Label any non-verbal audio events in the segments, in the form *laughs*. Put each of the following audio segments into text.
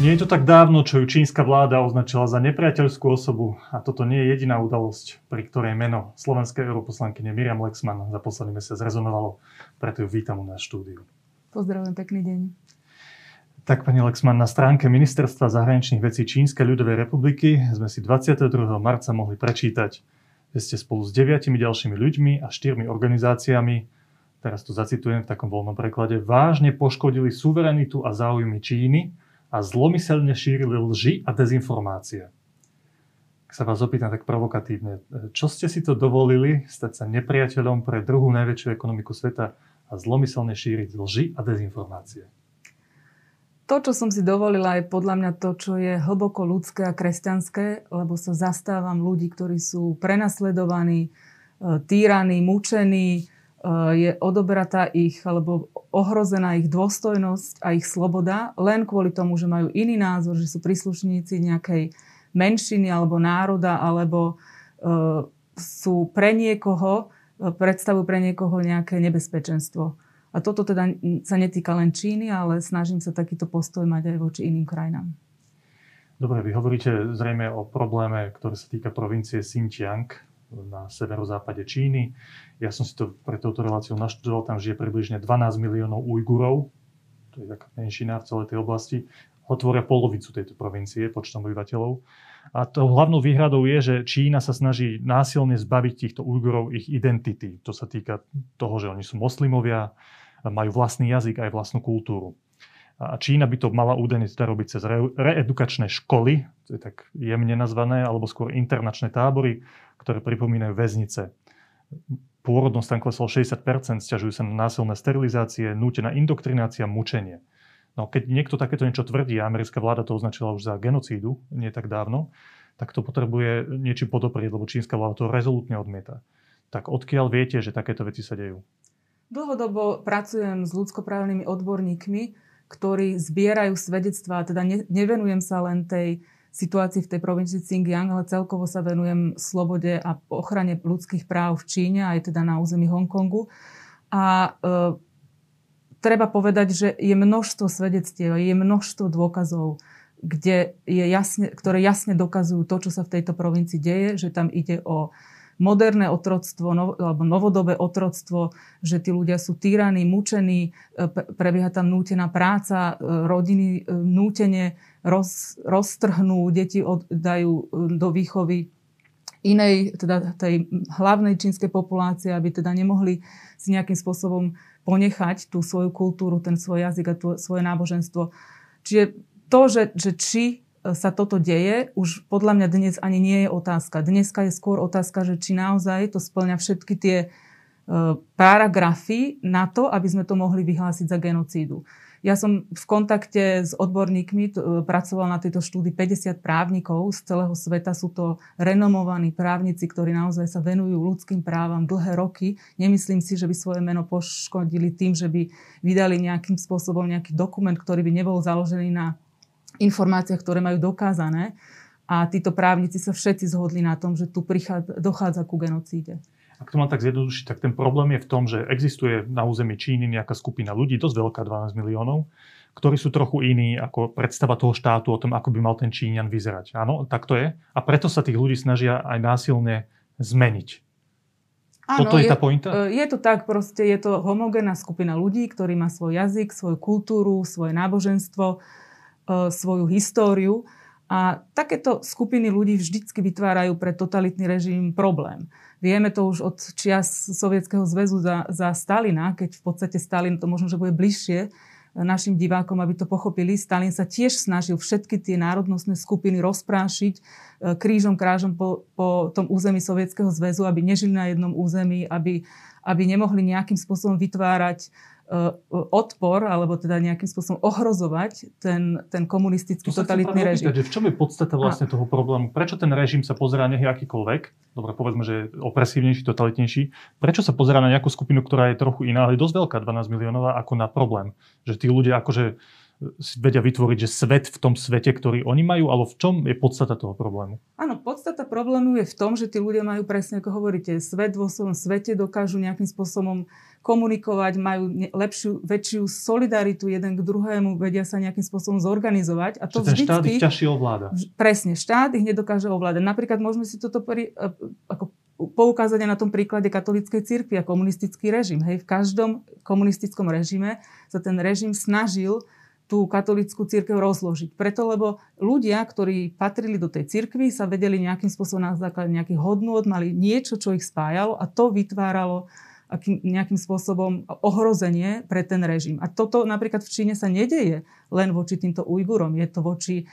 Nie je to tak dávno, čo ju čínska vláda označila za nepriateľskú osobu a toto nie je jediná udalosť, pri ktorej meno slovenskej europoslankyne Miriam Lexman za posledný mesiac rezonovalo, preto ju vítam u nás štúdiu. Pozdravujem, pekný deň. Tak, pani Lexman, na stránke Ministerstva zahraničných vecí Čínskej ľudovej republiky sme si 22. marca mohli prečítať, že ste spolu s deviatimi ďalšími ľuďmi a štyrmi organizáciami, teraz to zacitujem v takom voľnom preklade, vážne poškodili suverenitu a záujmy Číny, a zlomyselne šírili lži a dezinformácie. Ak sa vás opýtam tak provokatívne, čo ste si to dovolili stať sa nepriateľom pre druhú najväčšiu ekonomiku sveta a zlomyselne šíriť lži a dezinformácie? To, čo som si dovolila, je podľa mňa to, čo je hlboko ľudské a kresťanské, lebo sa zastávam ľudí, ktorí sú prenasledovaní, e, týraní, mučení, je odobratá ich alebo ohrozená ich dôstojnosť a ich sloboda len kvôli tomu, že majú iný názor, že sú príslušníci nejakej menšiny alebo národa alebo uh, sú pre niekoho, uh, predstavujú pre niekoho nejaké nebezpečenstvo. A toto teda sa netýka len Číny, ale snažím sa takýto postoj mať aj voči iným krajinám. Dobre, vy hovoríte zrejme o probléme, ktorý sa týka provincie Xinjiang na severozápade Číny. Ja som si to pre touto reláciou naštudoval, tam žije približne 12 miliónov Ujgurov, to je taká menšina v celej tej oblasti, otvoria polovicu tejto provincie počtom obyvateľov. A to hlavnou výhradou je, že Čína sa snaží násilne zbaviť týchto Ujgurov ich identity. To sa týka toho, že oni sú moslimovia, majú vlastný jazyk aj vlastnú kultúru. A Čína by to mala údajne teda robiť cez re- reedukačné školy, to je tak jemne nazvané, alebo skôr internačné tábory, ktoré pripomínajú väznice. Pôrodnosť tam klesla 60%, stiažujú sa na násilné sterilizácie, nútená indoktrinácia, mučenie. No keď niekto takéto niečo tvrdí, a americká vláda to označila už za genocídu nie tak dávno, tak to potrebuje niečo podoprieť, lebo čínska vláda to rezolutne odmieta. Tak odkiaľ viete, že takéto veci sa dejú? Dlhodobo pracujem s ľudskoprávnymi odborníkmi, ktorí zbierajú svedectvá, teda nevenujem sa len tej situácii v tej provincii Xinjiang, ale celkovo sa venujem slobode a ochrane ľudských práv v Číne, aj teda na území Hongkongu. A e, treba povedať, že je množstvo svedectiev, je množstvo dôkazov, kde je jasne, ktoré jasne dokazujú to, čo sa v tejto provincii deje, že tam ide o moderné otroctvo no, alebo novodobé otroctvo, že tí ľudia sú týraní, mučení, e, prebieha tam nútená práca, e, rodiny e, nútene roz, roztrhnú, deti oddajú do výchovy inej, teda tej hlavnej čínskej populácie, aby teda nemohli si nejakým spôsobom ponechať tú svoju kultúru, ten svoj jazyk a tú, svoje náboženstvo. Čiže to, že, že či sa toto deje, už podľa mňa dnes ani nie je otázka. Dneska je skôr otázka, že či naozaj to splňa všetky tie e, paragrafy na to, aby sme to mohli vyhlásiť za genocídu. Ja som v kontakte s odborníkmi, e, pracoval na tejto štúdii 50 právnikov z celého sveta. Sú to renomovaní právnici, ktorí naozaj sa venujú ľudským právam dlhé roky. Nemyslím si, že by svoje meno poškodili tým, že by vydali nejakým spôsobom nejaký dokument, ktorý by nebol založený na informáciách, ktoré majú dokázané. A títo právnici sa všetci zhodli na tom, že tu prichádza, dochádza ku genocíde. Ak to mám tak zjednodušiť, tak ten problém je v tom, že existuje na území Číny nejaká skupina ľudí, dosť veľká, 12 miliónov, ktorí sú trochu iní ako predstava toho štátu o tom, ako by mal ten Číňan vyzerať. Áno, tak to je. A preto sa tých ľudí snažia aj násilne zmeniť. Áno, Toto je, je tá pointa? E, je to tak, proste je to homogénna skupina ľudí, ktorí má svoj jazyk, svoju kultúru, svoje náboženstvo, svoju históriu. A takéto skupiny ľudí vždycky vytvárajú pre totalitný režim problém. Vieme to už od čias Sovietskeho zväzu za, za Stalina, keď v podstate Stalin, to možno, že bude bližšie našim divákom, aby to pochopili. Stalin sa tiež snažil všetky tie národnostné skupiny rozprášiť e, krížom, krážom po, po tom území Sovietskeho zväzu, aby nežili na jednom území, aby, aby nemohli nejakým spôsobom vytvárať E, odpor, alebo teda nejakým spôsobom ohrozovať ten, ten komunistický to totalitný režim. Opýtať, že v čom je podstata vlastne a... toho problému? Prečo ten režim sa pozerá nech akýkoľvek, dobre povedzme, že je opresívnejší, totalitnejší, prečo sa pozerá na nejakú skupinu, ktorá je trochu iná, ale je dosť veľká, 12 miliónová, ako na problém? Že tí ľudia akože vedia vytvoriť, že svet v tom svete, ktorý oni majú, ale v čom je podstata toho problému? Áno, podstata problému je v tom, že tí ľudia majú presne, ako hovoríte, svet vo svojom svete, dokážu nejakým spôsobom komunikovať, majú lepšiu, väčšiu solidaritu jeden k druhému, vedia sa nejakým spôsobom zorganizovať. A to vždycky, štát ich ťažšie ovláda. Presne, štát ich nedokáže ovládať. Napríklad môžeme si toto pri, e, ako poukázať aj na tom príklade katolíckej cirkvi a komunistický režim. Hej, v každom komunistickom režime sa ten režim snažil tú katolickú církev rozložiť. Preto, lebo ľudia, ktorí patrili do tej cirkvi, sa vedeli nejakým spôsobom na základe nejakých hodnôt, mali niečo, čo ich spájalo a to vytváralo akým, nejakým spôsobom ohrozenie pre ten režim. A toto napríklad v Číne sa nedeje len voči týmto Ujgurom. Je to voči e,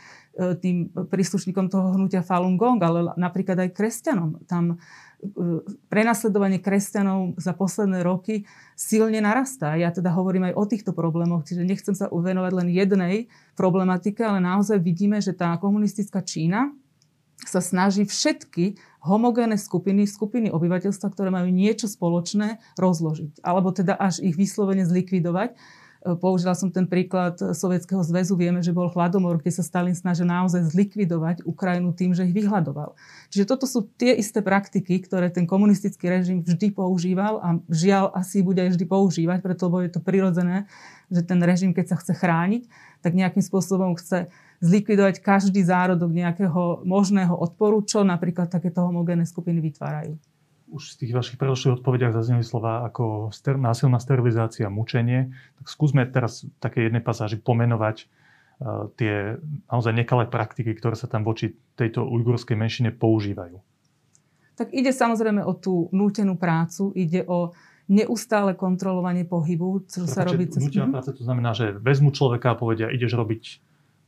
tým príslušníkom toho hnutia Falun Gong, ale napríklad aj kresťanom. Tam e, prenasledovanie kresťanov za posledné roky silne narastá. Ja teda hovorím aj o týchto problémoch, čiže nechcem sa uvenovať len jednej problematike, ale naozaj vidíme, že tá komunistická Čína sa snaží všetky homogénne skupiny, skupiny obyvateľstva, ktoré majú niečo spoločné, rozložiť. Alebo teda až ich vyslovene zlikvidovať. E, použila som ten príklad Sovietskeho zväzu. Vieme, že bol hladomor, kde sa Stalin snažil naozaj zlikvidovať Ukrajinu tým, že ich vyhľadoval. Čiže toto sú tie isté praktiky, ktoré ten komunistický režim vždy používal a žiaľ asi bude aj vždy používať, preto je to prirodzené, že ten režim, keď sa chce chrániť, tak nejakým spôsobom chce zlikvidovať každý zárodok nejakého možného odporu, čo napríklad takéto homogénne skupiny vytvárajú. Už z tých vašich predošlých odpovediach zazneli slova ako ster- násilná sterilizácia, mučenie. Tak skúsme teraz v takej jednej pasáži pomenovať uh, tie naozaj nekalé praktiky, ktoré sa tam voči tejto ujgurskej menšine používajú. Tak ide samozrejme o tú nútenú prácu, ide o neustále kontrolovanie pohybu, čo sa robí cez... Nútená práca to znamená, že vezmu človeka a povedia, ideš robiť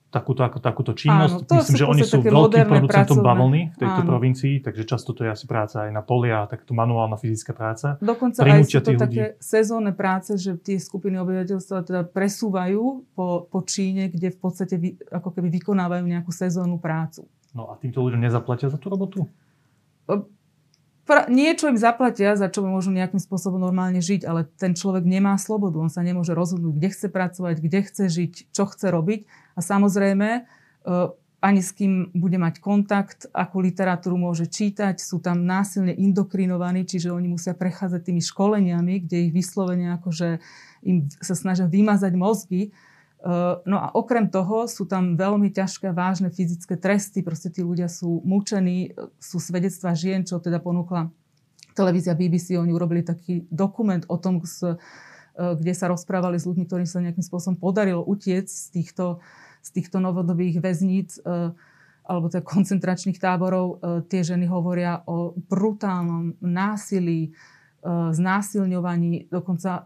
takúto, ako, takúto činnosť. Áno, Myslím, že oni sú veľkým producentom pracovné. bavlny v tejto Áno. provincii, takže často to je asi práca aj na polia, tak to manuálna fyzická práca. Dokonca aj sú to také ľudí. sezónne práce, že tie skupiny obyvateľstva teda presúvajú po, po Číne, kde v podstate vy, ako keby vykonávajú nejakú sezónnu prácu. No a týmto ľuďom nezaplatia za tú robotu? pra, niečo im zaplatia, za čo môžu nejakým spôsobom normálne žiť, ale ten človek nemá slobodu. On sa nemôže rozhodnúť, kde chce pracovať, kde chce žiť, čo chce robiť. A samozrejme, e, ani s kým bude mať kontakt, akú literatúru môže čítať, sú tam násilne indokrinovaní, čiže oni musia prechádzať tými školeniami, kde ich vyslovene akože im sa snažia vymazať mozgy, no a okrem toho sú tam veľmi ťažké, vážne fyzické tresty. Proste tí ľudia sú mučení, sú svedectvá žien, čo teda ponúkla televízia BBC. Oni urobili taký dokument o tom, eh, kde sa rozprávali s ľuďmi, ktorým sa nejakým spôsobom podarilo utiec z týchto, z týchto novodobých väzníc eh, alebo teda koncentračných táborov. Tie ženy hovoria o brutálnom násilí, znásilňovaní, dokonca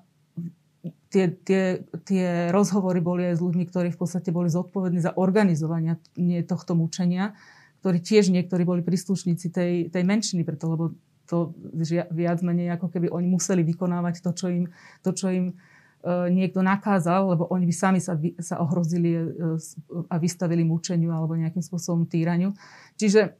tie, tie, tie rozhovory boli aj s ľuďmi, ktorí v podstate boli zodpovední za organizovanie tohto mučenia, ktorí tiež niektorí boli príslušníci tej, tej menšiny, preto lebo to viac menej ako keby oni museli vykonávať to, čo im, to, čo im e, niekto nakázal, lebo oni by sami sa, sa ohrozili e, a vystavili mučeniu alebo nejakým spôsobom týraniu. Čiže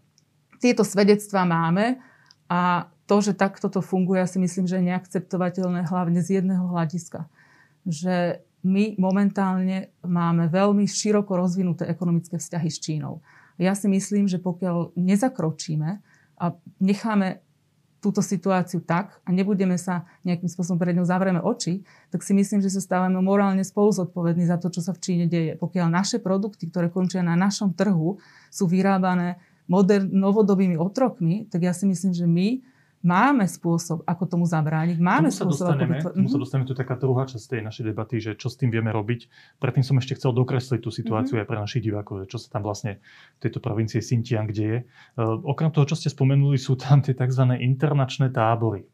tieto svedectvá máme a to, že takto to funguje, ja si myslím, že je neakceptovateľné hlavne z jedného hľadiska že my momentálne máme veľmi široko rozvinuté ekonomické vzťahy s Čínou. Ja si myslím, že pokiaľ nezakročíme a necháme túto situáciu tak a nebudeme sa nejakým spôsobom pred ňou zavrieme oči, tak si myslím, že sa stávame morálne spolu zodpovední za to, čo sa v Číne deje. Pokiaľ naše produkty, ktoré končia na našom trhu, sú vyrábané modern, novodobými otrokmi, tak ja si myslím, že my máme spôsob, ako tomu zabrániť. Máme tomu spôsob, dostaneme, ako tomu sa mhm. dostaneme, to je taká druhá časť tej našej debaty, že čo s tým vieme robiť. Predtým som ešte chcel dokresliť tú situáciu mm-hmm. aj pre našich divákov, čo sa tam vlastne v tejto provincie Xinjiang deje. Uh, okrem toho, čo ste spomenuli, sú tam tie tzv. internačné tábory.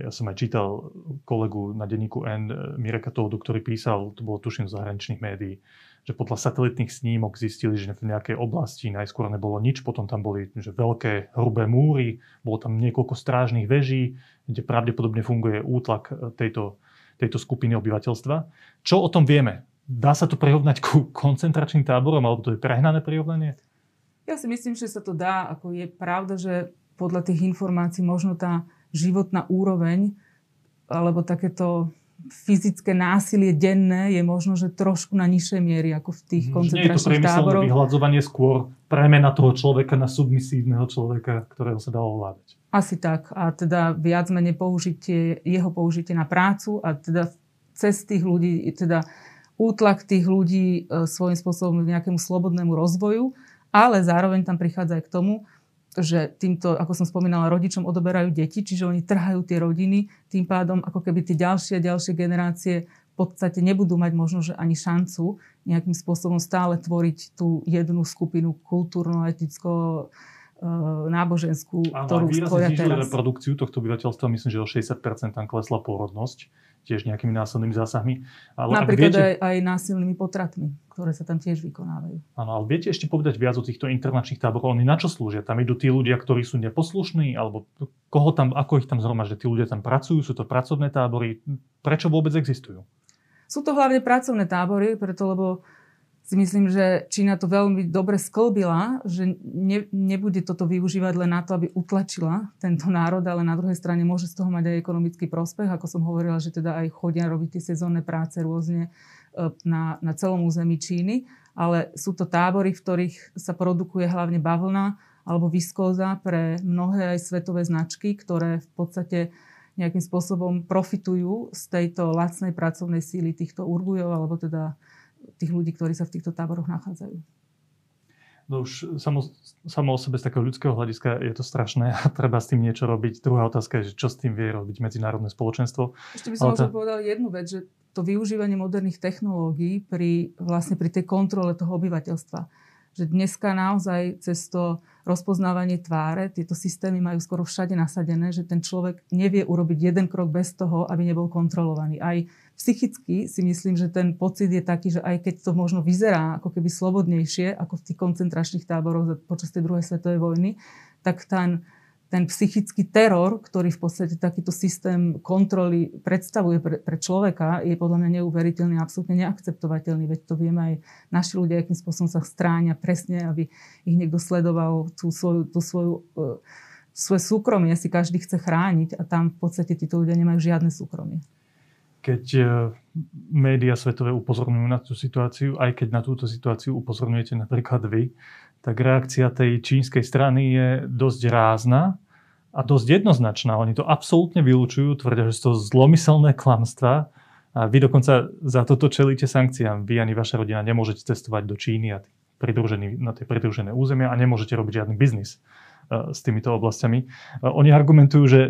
Ja som aj čítal kolegu na denníku N, Mireka Tódu, ktorý písal, to bolo tuším z zahraničných médií, že podľa satelitných snímok zistili, že v nejakej oblasti najskôr nebolo nič, potom tam boli že veľké hrubé múry, bolo tam niekoľko strážnych veží, kde pravdepodobne funguje útlak e, tejto, tejto skupiny obyvateľstva. Čo o tom vieme? Dá sa to prirovnať ku koncentračným táborom, alebo to je prehnané prirovnanie? Ja si myslím, že sa to dá. Ako je pravda, že podľa tých informácií možno tá životná úroveň alebo takéto fyzické násilie denné je možno, že trošku na nižšej miery ako v tých koncentračných táboroch. Nie je to vyhľadzovanie skôr premena toho človeka na submisívneho človeka, ktorého sa dalo ovládať. Asi tak. A teda viac menej použitie, jeho použitie na prácu a teda cez tých ľudí, teda útlak tých ľudí e, svojím spôsobom nejakému slobodnému rozvoju, ale zároveň tam prichádza aj k tomu, že týmto, ako som spomínala, rodičom odoberajú deti, čiže oni trhajú tie rodiny, tým pádom ako keby tie ďalšie a ďalšie generácie v podstate nebudú mať možno, že ani šancu nejakým spôsobom stále tvoriť tú jednu skupinu kultúrno-eticko e, náboženskú, ktorú stvoria teraz. reprodukciu tohto obyvateľstva, myslím, že o 60% tam klesla pôrodnosť tiež nejakými násilnými zásahmi. Ale Napríklad viete, aj, aj násilnými potratmi, ktoré sa tam tiež vykonávajú. Áno, ale viete ešte povedať viac o týchto internačných táboroch? Oni na čo slúžia? Tam idú tí ľudia, ktorí sú neposlušní? Alebo koho tam, ako ich tam zhromaždia? Tí ľudia tam pracujú? Sú to pracovné tábory? Prečo vôbec existujú? Sú to hlavne pracovné tábory, preto lebo si myslím, že Čína to veľmi dobre sklbila, že ne, nebude toto využívať len na to, aby utlačila tento národ, ale na druhej strane môže z toho mať aj ekonomický prospech. Ako som hovorila, že teda aj chodia robiť tie sezónne práce rôzne e, na, na celom území Číny. Ale sú to tábory, v ktorých sa produkuje hlavne bavlna alebo viskóza pre mnohé aj svetové značky, ktoré v podstate nejakým spôsobom profitujú z tejto lacnej pracovnej síly týchto urgujov, alebo teda tých ľudí, ktorí sa v týchto táboroch nachádzajú. No už samo, samo o sebe z takého ľudského hľadiska je to strašné a *laughs* treba s tým niečo robiť. Druhá otázka je, že čo s tým vie robiť medzinárodné spoločenstvo. Ešte by som možno tá... povedal jednu vec, že to využívanie moderných technológií pri, vlastne pri tej kontrole toho obyvateľstva že dneska naozaj cez to rozpoznávanie tváre, tieto systémy majú skoro všade nasadené, že ten človek nevie urobiť jeden krok bez toho, aby nebol kontrolovaný. Aj psychicky si myslím, že ten pocit je taký, že aj keď to možno vyzerá ako keby slobodnejšie, ako v tých koncentračných táboroch počas tej druhej svetovej vojny, tak ten, ten psychický teror, ktorý v podstate takýto systém kontroly predstavuje pre, pre človeka, je podľa mňa neuveriteľný, absolútne neakceptovateľný. Veď to vieme aj naši ľudia, akým spôsobom sa stráňa presne, aby ich niekto sledoval tú svoju, tú svoju, uh, svoje súkromie si každý chce chrániť a tam v podstate títo ľudia nemajú žiadne súkromie. Keď uh, médiá svetové upozorňujú na tú situáciu, aj keď na túto situáciu upozorňujete napríklad vy, tak reakcia tej čínskej strany je dosť rázna a dosť jednoznačná. Oni to absolútne vylúčujú, tvrdia, že sú to zlomyselné klamstvá a vy dokonca za toto čelíte sankciám. Vy ani vaša rodina nemôžete cestovať do Číny a na tie pridružené územia a nemôžete robiť žiadny biznis e, s týmito oblastiami. E, oni argumentujú, že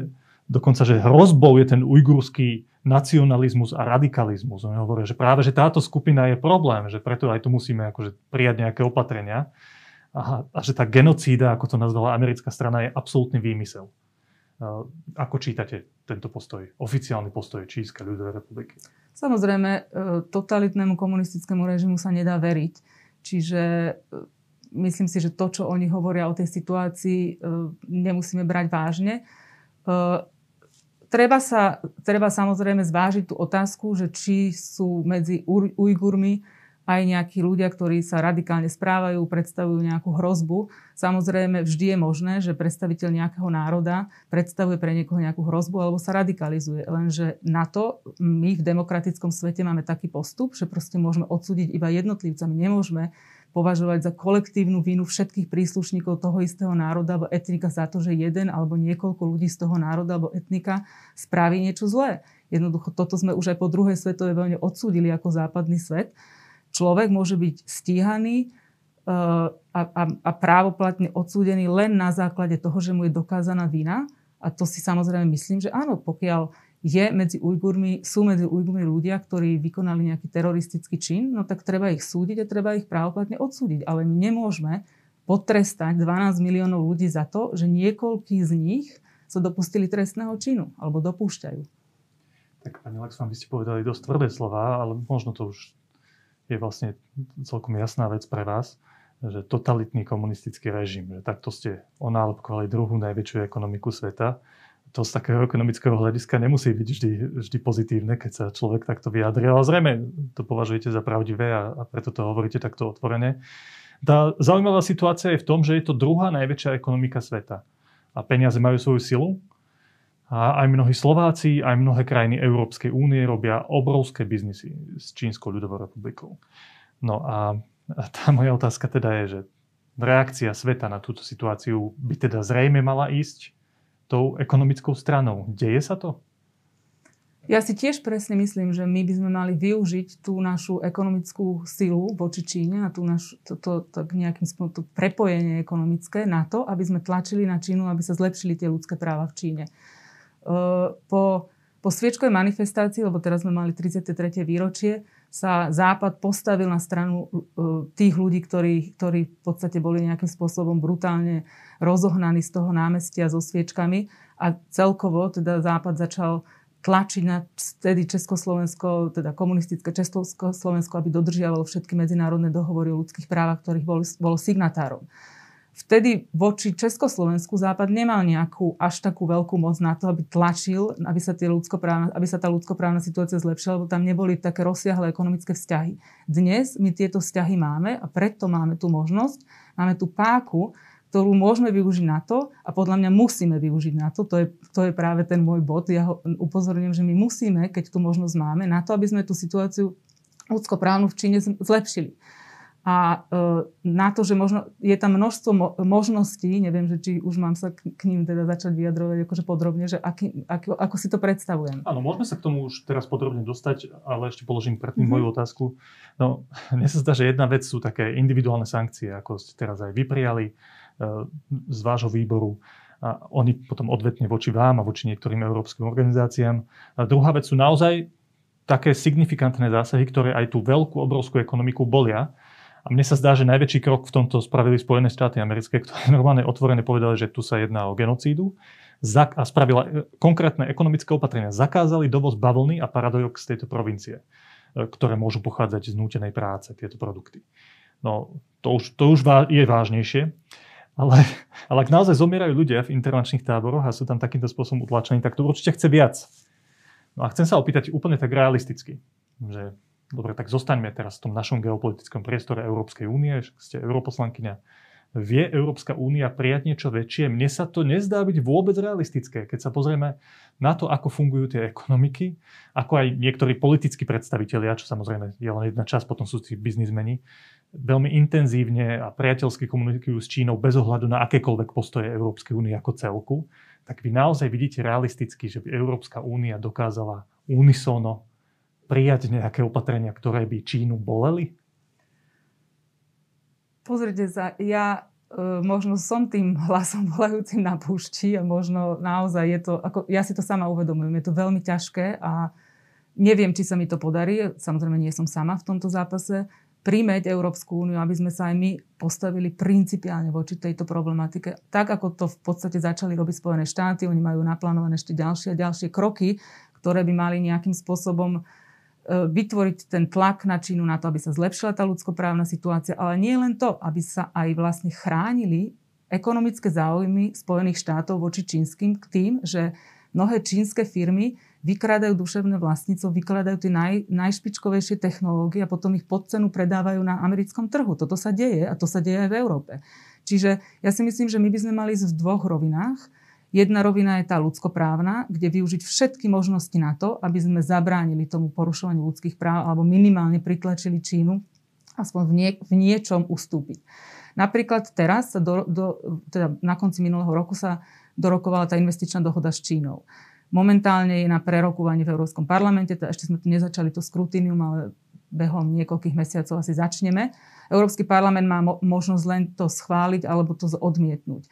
dokonca, že hrozbou je ten ujgurský nacionalizmus a radikalizmus. Oni hovoria, že práve že táto skupina je problém, že preto aj tu musíme akože prijať nejaké opatrenia a, a že tá genocída, ako to nazvala americká strana, je absolútny výmysel. Ako čítate tento postoj, oficiálny postoj Čínskej ľudovej republiky? Samozrejme, e, totalitnému komunistickému režimu sa nedá veriť. Čiže e, myslím si, že to, čo oni hovoria o tej situácii, e, nemusíme brať vážne. Treba, sa, treba samozrejme zvážiť tú otázku, že či sú medzi Ujgurmi aj nejakí ľudia, ktorí sa radikálne správajú, predstavujú nejakú hrozbu. Samozrejme, vždy je možné, že predstaviteľ nejakého národa predstavuje pre niekoho nejakú hrozbu alebo sa radikalizuje. Lenže na to my v demokratickom svete máme taký postup, že proste môžeme odsúdiť iba jednotlivcami. Nemôžeme považovať za kolektívnu vinu všetkých príslušníkov toho istého národa alebo etnika za to, že jeden alebo niekoľko ľudí z toho národa alebo etnika spraví niečo zlé. Jednoducho toto sme už aj po druhej svetovej vojne odsúdili ako západný svet človek môže byť stíhaný eh, a, a, a právoplatne odsúdený len na základe toho, že mu je dokázaná vina. A to si samozrejme myslím, že áno, pokiaľ je medzi Ujgurmi, sú medzi Ujgurmi ľudia, ktorí vykonali nejaký teroristický čin, no tak treba ich súdiť a treba ich právoplatne odsúdiť. Ale my nemôžeme potrestať 12 miliónov ľudí za to, že niekoľkí z nich sa dopustili trestného činu alebo dopúšťajú. Tak pani Laxman, vy ste povedali dosť tvrdé slova, ale možno to už je vlastne celkom jasná vec pre vás, že totalitný komunistický režim, že takto ste onálepkovali druhú najväčšiu ekonomiku sveta. To z takého ekonomického hľadiska nemusí byť vždy, vždy pozitívne, keď sa človek takto vyjadri, ale zrejme to považujete za pravdivé a, a preto to hovoríte takto otvorene. Tá zaujímavá situácia je v tom, že je to druhá najväčšia ekonomika sveta. A peniaze majú svoju silu. A aj mnohí Slováci, aj mnohé krajiny Európskej únie robia obrovské biznisy s Čínskou ľudovou republikou. No a tá moja otázka teda je, že reakcia sveta na túto situáciu by teda zrejme mala ísť tou ekonomickou stranou. Deje sa to? Ja si tiež presne myslím, že my by sme mali využiť tú našu ekonomickú silu voči Číne a tú naš, to, to, to, nejakým spôsobom to prepojenie ekonomické na to, aby sme tlačili na Čínu, aby sa zlepšili tie ľudské práva v Číne. Uh, po, po sviečkovej manifestácii, lebo teraz sme mali 33. výročie, sa Západ postavil na stranu uh, tých ľudí, ktorí, ktorí v podstate boli nejakým spôsobom brutálne rozohnaní z toho námestia so sviečkami a celkovo teda Západ začal tlačiť na vtedy Československo, teda komunistické Československo, aby dodržiavalo všetky medzinárodné dohovory o ľudských právach, ktorých bol, bolo signatárom. Vtedy voči Československu Západ nemal nejakú až takú veľkú moc na to, aby tlačil, aby sa, tie aby sa tá ľudskoprávna situácia zlepšila, lebo tam neboli také rozsiahle ekonomické vzťahy. Dnes my tieto vzťahy máme a preto máme tú možnosť, máme tú páku, ktorú môžeme využiť na to a podľa mňa musíme využiť na to. To je, to je práve ten môj bod. Ja ho upozorňujem, že my musíme, keď tú možnosť máme, na to, aby sme tú situáciu ľudskoprávnu v Číne zlepšili. A e, na to, že možno, je tam množstvo mo- možností, neviem, že či už mám sa k, k ním teda začať vyjadrovať akože podrobne, že aký, ako, ako si to predstavujem. Áno, môžeme sa k tomu už teraz podrobne dostať, ale ešte položím predtým mm-hmm. moju otázku. No, mne sa zdá, že jedna vec sú také individuálne sankcie, ako ste teraz aj vyprijali z vášho výboru. A oni potom odvetne voči vám a voči niektorým európskym organizáciám. A druhá vec sú naozaj také signifikantné zásahy, ktoré aj tú veľkú, obrovskú ekonomiku bolia. A mne sa zdá, že najväčší krok v tomto spravili Spojené štáty americké, ktoré *laughs* normálne otvorene povedali, že tu sa jedná o genocídu a spravila e, konkrétne ekonomické opatrenia. Zakázali dovoz bavlny a paradox z tejto provincie, e, ktoré môžu pochádzať z nútenej práce, tieto produkty. No, to už, to už je vážnejšie. Ale, *laughs* ale ak naozaj zomierajú ľudia v intervenčných táboroch a sú tam takýmto spôsobom utlačení, tak to určite chce viac. No a chcem sa opýtať úplne tak realisticky, že dobre, tak zostaňme teraz v tom našom geopolitickom priestore Európskej únie, ste europoslankyňa. Vie Európska únia prijať niečo väčšie? Mne sa to nezdá byť vôbec realistické. Keď sa pozrieme na to, ako fungujú tie ekonomiky, ako aj niektorí politickí predstavitelia, čo samozrejme je len jedna časť, potom sú tí biznismeni, veľmi intenzívne a priateľsky komunikujú s Čínou bez ohľadu na akékoľvek postoje Európskej únie ako celku, tak vy naozaj vidíte realisticky, že by Európska únia dokázala unisono prijať nejaké opatrenia, ktoré by Čínu boleli? Pozrite sa, ja e, možno som tým *laughs* hlasom volajúcim na púšti a možno naozaj je to, ako, ja si to sama uvedomujem, je to veľmi ťažké a neviem, či sa mi to podarí. Samozrejme, nie som sama v tomto zápase príjmeť Európsku úniu, aby sme sa aj my postavili principiálne voči tejto problematike. Tak, ako to v podstate začali robiť Spojené štáty, oni majú naplánované ešte ďalšie a ďalšie kroky, ktoré by mali nejakým spôsobom e, vytvoriť ten tlak na Čínu na to, aby sa zlepšila tá ľudskoprávna situácia, ale nie len to, aby sa aj vlastne chránili ekonomické záujmy Spojených štátov voči čínskym k tým, že mnohé čínske firmy vykrádajú duševné vlastníctvo, vykladajú tie naj, najšpičkovejšie technológie a potom ich pod cenu predávajú na americkom trhu. Toto sa deje a to sa deje aj v Európe. Čiže ja si myslím, že my by sme mali ísť v dvoch rovinách. Jedna rovina je tá ľudskoprávna, kde využiť všetky možnosti na to, aby sme zabránili tomu porušovaniu ľudských práv alebo minimálne pritlačili Čínu aspoň v, nie, v niečom ustúpiť. Napríklad teraz, do, do, teda na konci minulého roku sa dorokovala tá investičná dohoda s Čínou. Momentálne je na prerokovaní v Európskom parlamente, to ešte sme tu nezačali to skrutinium, ale behom niekoľkých mesiacov asi začneme. Európsky parlament má mo- možnosť len to schváliť alebo to odmietnúť.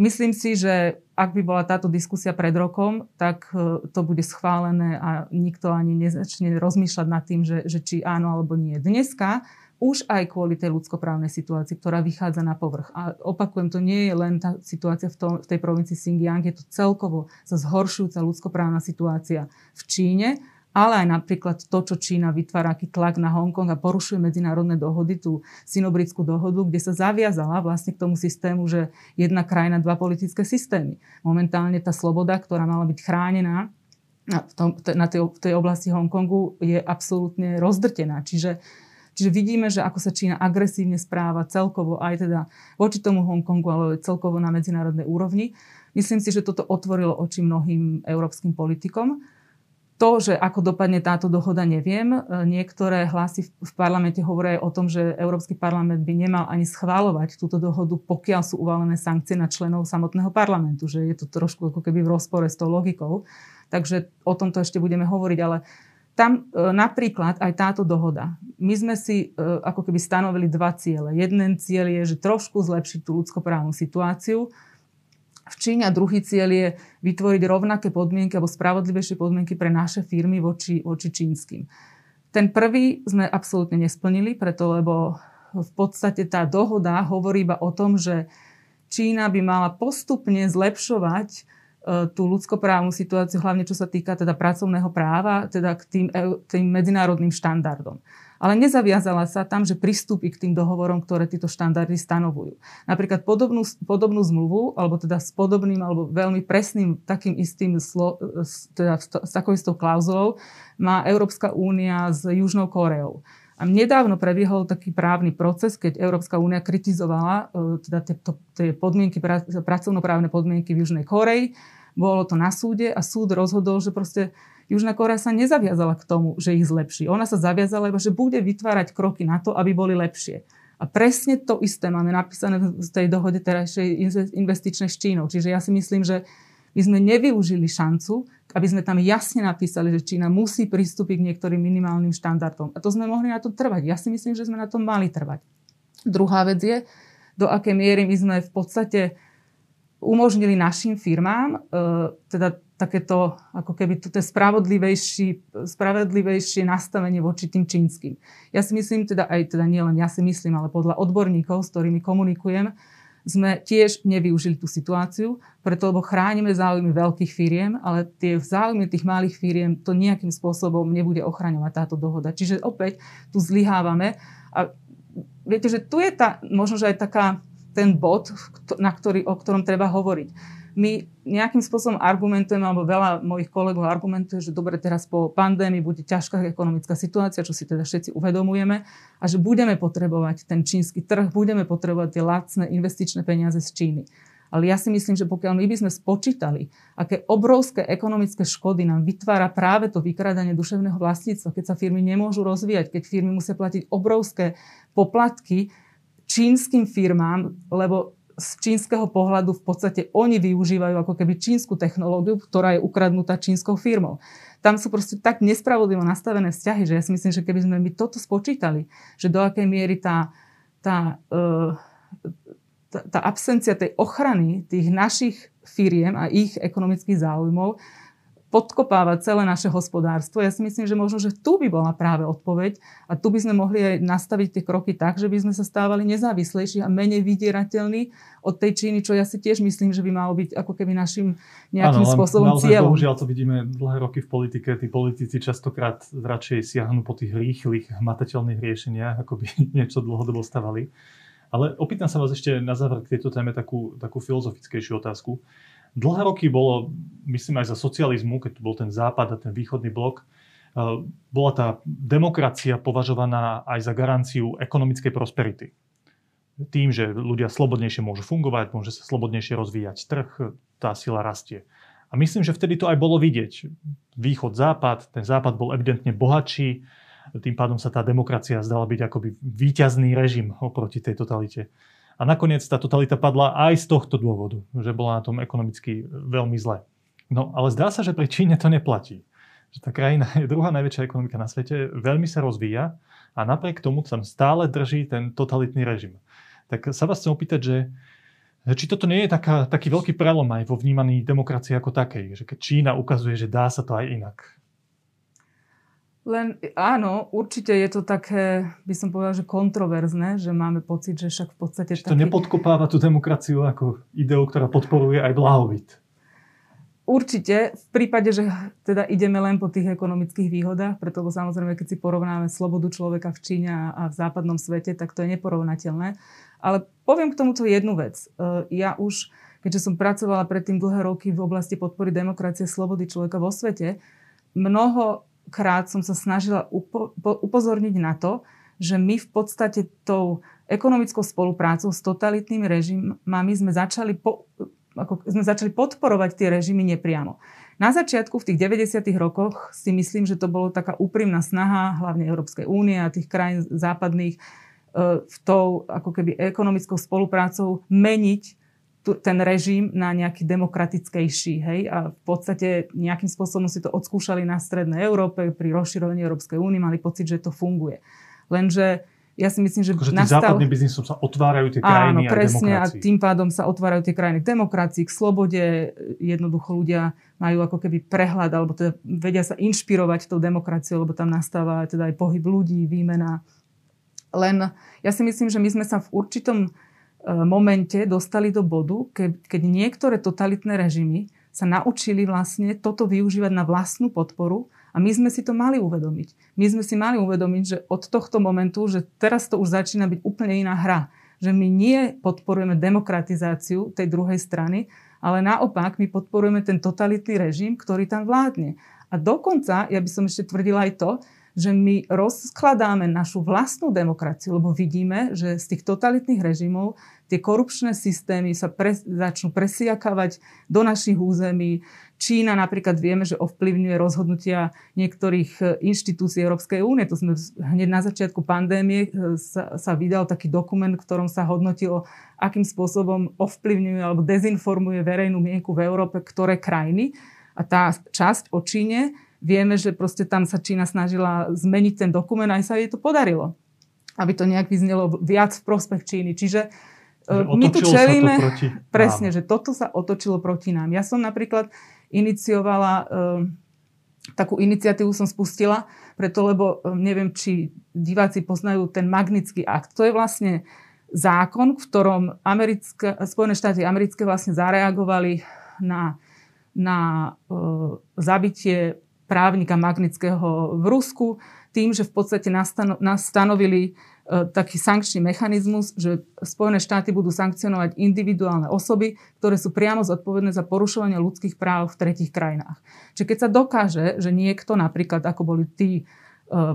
Myslím si, že ak by bola táto diskusia pred rokom, tak e, to bude schválené a nikto ani nezačne rozmýšľať nad tým, že, že či áno alebo nie. Dneska už aj kvôli tej ľudskoprávnej situácii, ktorá vychádza na povrch. A opakujem, to nie je len tá situácia v, tom, v tej provincii Xinjiang, je to celkovo sa zhoršujúca ľudskoprávna situácia v Číne, ale aj napríklad to, čo Čína vytvára aký tlak na Hongkong a porušuje medzinárodné dohody, tú sinobrickú dohodu, kde sa zaviazala vlastne k tomu systému, že jedna krajina, dva politické systémy. Momentálne tá sloboda, ktorá mala byť chránená na, tom, na tej, tej oblasti Hongkongu, je absolútne rozdrtená. Čiže Čiže vidíme, že ako sa Čína agresívne správa celkovo aj teda voči tomu Hongkongu, ale celkovo na medzinárodnej úrovni. Myslím si, že toto otvorilo oči mnohým európskym politikom. To, že ako dopadne táto dohoda, neviem. Niektoré hlasy v parlamente hovoria o tom, že Európsky parlament by nemal ani schváľovať túto dohodu, pokiaľ sú uvalené sankcie na členov samotného parlamentu. Že je to trošku ako keby v rozpore s tou logikou. Takže o tomto ešte budeme hovoriť, ale tam e, napríklad aj táto dohoda. My sme si e, ako keby stanovili dva ciele. Jeden cieľ je, že trošku zlepšiť tú ľudskoprávnu situáciu, v Číne a druhý cieľ je vytvoriť rovnaké podmienky alebo spravodlivejšie podmienky pre naše firmy voči, voči čínskym. Ten prvý sme absolútne nesplnili, preto lebo v podstate tá dohoda hovorí iba o tom, že Čína by mala postupne zlepšovať e, tú ľudskoprávnu situáciu, hlavne čo sa týka teda pracovného práva, teda k tým, e, tým medzinárodným štandardom ale nezaviazala sa tam, že pristúpi k tým dohovorom, ktoré títo štandardy stanovujú. Napríklad podobnú, podobnú zmluvu, alebo teda s podobným, alebo veľmi presným takým istým, slo, teda s takou istou klauzulou má Európska únia s Južnou Koreou. A nedávno prebiehol taký právny proces, keď Európska únia kritizovala e, teda tie, to, tie podmienky, pracovnoprávne podmienky v Južnej Koreji. Bolo to na súde a súd rozhodol, že proste Južná Korea sa nezaviazala k tomu, že ich zlepší. Ona sa zaviazala iba, že bude vytvárať kroky na to, aby boli lepšie. A presne to isté máme napísané v tej dohode terajšej investičnej s Čínou. Čiže ja si myslím, že my sme nevyužili šancu, aby sme tam jasne napísali, že Čína musí pristúpiť k niektorým minimálnym štandardom. A to sme mohli na to trvať. Ja si myslím, že sme na tom mali trvať. Druhá vec je, do akej miery my sme v podstate umožnili našim firmám, e, teda takéto, ako keby to spravodlivejšie nastavenie voči tým čínskym. Ja si myslím, teda aj teda nielen ja si myslím, ale podľa odborníkov, s ktorými komunikujem, sme tiež nevyužili tú situáciu, preto lebo chránime záujmy veľkých firiem, ale tie záujmy tých malých firiem to nejakým spôsobom nebude ochraňovať táto dohoda. Čiže opäť tu zlyhávame a viete, že tu je tá, možno, že aj taká ten bod, na ktorý, o ktorom treba hovoriť my nejakým spôsobom argumentujeme, alebo veľa mojich kolegov argumentuje, že dobre, teraz po pandémii bude ťažká ekonomická situácia, čo si teda všetci uvedomujeme, a že budeme potrebovať ten čínsky trh, budeme potrebovať tie lacné investičné peniaze z Číny. Ale ja si myslím, že pokiaľ my by sme spočítali, aké obrovské ekonomické škody nám vytvára práve to vykradanie duševného vlastníctva, keď sa firmy nemôžu rozvíjať, keď firmy musia platiť obrovské poplatky čínskym firmám, lebo z čínskeho pohľadu v podstate oni využívajú ako keby čínsku technológiu, ktorá je ukradnutá čínskou firmou. Tam sú proste tak nespravodlivo nastavené vzťahy, že ja si myslím, že keby sme my toto spočítali, že do akej miery tá, tá, uh, tá, tá absencia tej ochrany tých našich firiem a ich ekonomických záujmov podkopávať celé naše hospodárstvo. Ja si myslím, že možno, že tu by bola práve odpoveď a tu by sme mohli aj nastaviť tie kroky tak, že by sme sa stávali nezávislejší a menej vydierateľní od tej Číny, čo ja si tiež myslím, že by malo byť ako keby našim nejakým ano, spôsobom cieľom. Bohužiaľ to vidíme dlhé roky v politike. Tí politici častokrát radšej siahnu po tých rýchlych, hmatateľných riešeniach, ako by *laughs* niečo dlhodobo stavali. Ale opýtam sa vás ešte na záver k tejto téme takú, takú filozofickejšiu otázku. Dlhé roky bolo, myslím aj za socializmu, keď tu bol ten západ a ten východný blok, eh, bola tá demokracia považovaná aj za garanciu ekonomickej prosperity. Tým, že ľudia slobodnejšie môžu fungovať, môže sa slobodnejšie rozvíjať trh, tá sila rastie. A myslím, že vtedy to aj bolo vidieť. Východ, západ, ten západ bol evidentne bohatší, tým pádom sa tá demokracia zdala byť akoby výťazný režim oproti tej totalite. A nakoniec tá totalita padla aj z tohto dôvodu, že bola na tom ekonomicky veľmi zle. No ale zdá sa, že pri Číne to neplatí. Že tá krajina je druhá najväčšia ekonomika na svete, veľmi sa rozvíja a napriek tomu tam stále drží ten totalitný režim. Tak sa vás chcem opýtať, že či toto nie je taká, taký veľký prelom aj vo vnímaní demokracie ako takej, že keď Čína ukazuje, že dá sa to aj inak. Len áno, určite je to také, by som povedala, že kontroverzné, že máme pocit, že však v podstate... Čiže to taký... nepodkopáva tú demokraciu ako ideu, ktorá podporuje aj blahobyt. Určite, v prípade, že teda ideme len po tých ekonomických výhodách, pretože samozrejme, keď si porovnáme slobodu človeka v Číne a v západnom svete, tak to je neporovnateľné. Ale poviem k tomuto jednu vec. E, ja už, keďže som pracovala predtým dlhé roky v oblasti podpory demokracie slobody človeka vo svete, mnoho krát som sa snažila upo- upozorniť na to, že my v podstate tou ekonomickou spoluprácou s totalitnými režimami sme začali, po, ako sme začali podporovať tie režimy nepriamo. Na začiatku, v tých 90. rokoch, si myslím, že to bolo taká úprimná snaha, hlavne Európskej únie a tých krajín západných, e, v tou ako keby ekonomickou spoluprácou meniť ten režim na nejaký demokratickejší. Hej? A v podstate nejakým spôsobom si to odskúšali na Strednej Európe, pri rozširovaní Európskej únie mali pocit, že to funguje. Lenže ja si myslím, že akože nastal... západným biznisom sa otvárajú tie krajiny Áno, presne, a tým pádom sa otvárajú tie krajiny k demokracii, k slobode. Jednoducho ľudia majú ako keby prehľad, alebo teda vedia sa inšpirovať tou demokraciou, lebo tam nastáva teda aj pohyb ľudí, výmena. Len ja si myslím, že my sme sa v určitom momente dostali do bodu, keď niektoré totalitné režimy sa naučili vlastne toto využívať na vlastnú podporu a my sme si to mali uvedomiť. My sme si mali uvedomiť, že od tohto momentu, že teraz to už začína byť úplne iná hra. Že my nie podporujeme demokratizáciu tej druhej strany, ale naopak my podporujeme ten totalitný režim, ktorý tam vládne. A dokonca, ja by som ešte tvrdila aj to, že my rozkladáme našu vlastnú demokraciu, lebo vidíme, že z tých totalitných režimov tie korupčné systémy sa pre, začnú presiakavať do našich území. Čína napríklad vieme, že ovplyvňuje rozhodnutia niektorých e, inštitúcií Európskej únie. To sme hneď na začiatku pandémie e, sa, sa vydal taký dokument, v ktorom sa hodnotilo, akým spôsobom ovplyvňuje alebo dezinformuje verejnú mienku v Európe, ktoré krajiny. A tá časť o Číne Vieme, že proste tam sa Čína snažila zmeniť ten dokument a aj sa jej to podarilo. Aby to nejak vyznelo viac v prospech Číny. Čiže že my tu čelíme, proti presne, že toto sa otočilo proti nám. Ja som napríklad iniciovala, uh, takú iniciatívu som spustila, preto lebo uh, neviem, či diváci poznajú ten Magnický akt. To je vlastne zákon, v ktorom Americké, Spojené štáty americké vlastne zareagovali na, na uh, zabitie právnika Magnického v Rusku tým, že v podstate nastanovili e, taký sankčný mechanizmus, že Spojené štáty budú sankcionovať individuálne osoby, ktoré sú priamo zodpovedné za porušovanie ľudských práv v tretich krajinách. Čiže keď sa dokáže, že niekto napríklad, ako boli tí, e,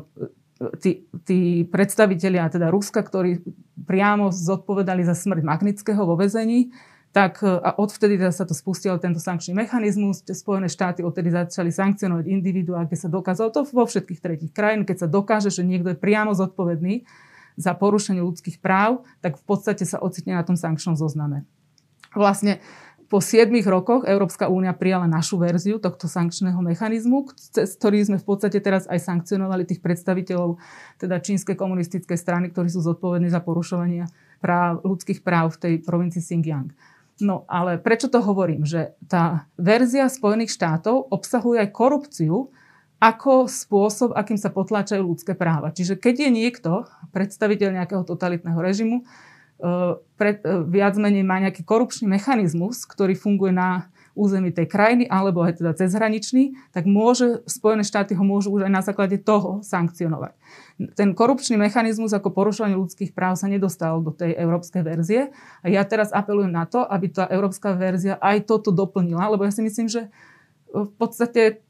tí, tí predstavitelia teda Ruska, ktorí priamo zodpovedali za smrť Magnického vo vezení, tak e, a odvtedy teda sa to spustil tento sankčný mechanizmus. Spojené štáty odtedy začali sankcionovať individuá, kde sa dokázalo to vo všetkých tretich krajín, keď sa dokáže, že niekto je priamo zodpovedný za porušenie ľudských práv, tak v podstate sa ocitne na tom sankčnom zozname. Vlastne po 7 rokoch Európska únia prijala našu verziu tohto sankčného mechanizmu, cez ktorý sme v podstate teraz aj sankcionovali tých predstaviteľov teda čínskej komunistickej strany, ktorí sú zodpovední za porušovanie práv, ľudských práv v tej provincii Xinjiang. No ale prečo to hovorím? Že tá verzia Spojených štátov obsahuje aj korupciu ako spôsob, akým sa potláčajú ľudské práva. Čiže keď je niekto, predstaviteľ nejakého totalitného režimu, e, pred, e, viac menej má nejaký korupčný mechanizmus, ktorý funguje na území tej krajiny alebo aj teda cezhraničný, tak môže, Spojené štáty ho môžu už aj na základe toho sankcionovať. Ten korupčný mechanizmus ako porušovanie ľudských práv sa nedostal do tej európskej verzie a ja teraz apelujem na to, aby tá európska verzia aj toto doplnila, lebo ja si myslím, že v podstate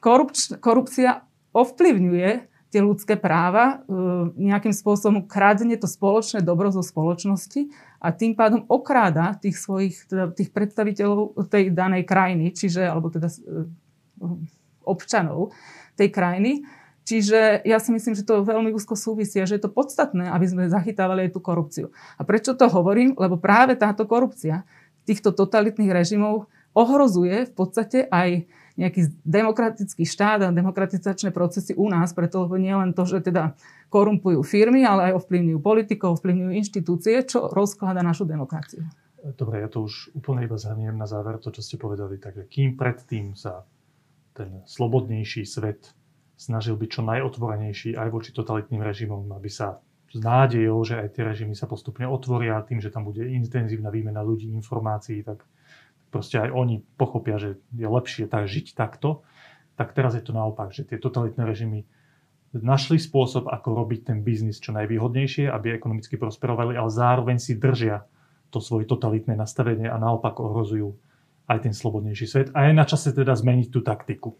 korupč, korupcia ovplyvňuje tie ľudské práva, e, nejakým spôsobom kradne to spoločné dobro zo spoločnosti a tým pádom okráda tých svojich, teda tých predstaviteľov tej danej krajiny, čiže, alebo teda e, občanov tej krajiny. Čiže ja si myslím, že to veľmi úzko súvisí a že je to podstatné, aby sme zachytávali aj tú korupciu. A prečo to hovorím? Lebo práve táto korupcia týchto totalitných režimov ohrozuje v podstate aj nejaký demokratický štát a demokratizačné procesy u nás, preto nie len to, že teda korumpujú firmy, ale aj ovplyvňujú politikov, ovplyvňujú inštitúcie, čo rozklada našu demokraciu. Dobre, ja to už úplne iba zhrniem na záver, to, čo ste povedali. Takže kým predtým sa ten slobodnejší svet snažil byť čo najotvorenejší aj voči totalitným režimom, aby sa s nádejou, že aj tie režimy sa postupne otvoria tým, že tam bude intenzívna výmena ľudí, informácií, tak proste aj oni pochopia, že je lepšie tak žiť takto, tak teraz je to naopak, že tie totalitné režimy našli spôsob, ako robiť ten biznis čo najvýhodnejšie, aby ekonomicky prosperovali, ale zároveň si držia to svoje totalitné nastavenie a naopak ohrozujú aj ten slobodnejší svet. A je na čase teda zmeniť tú taktiku.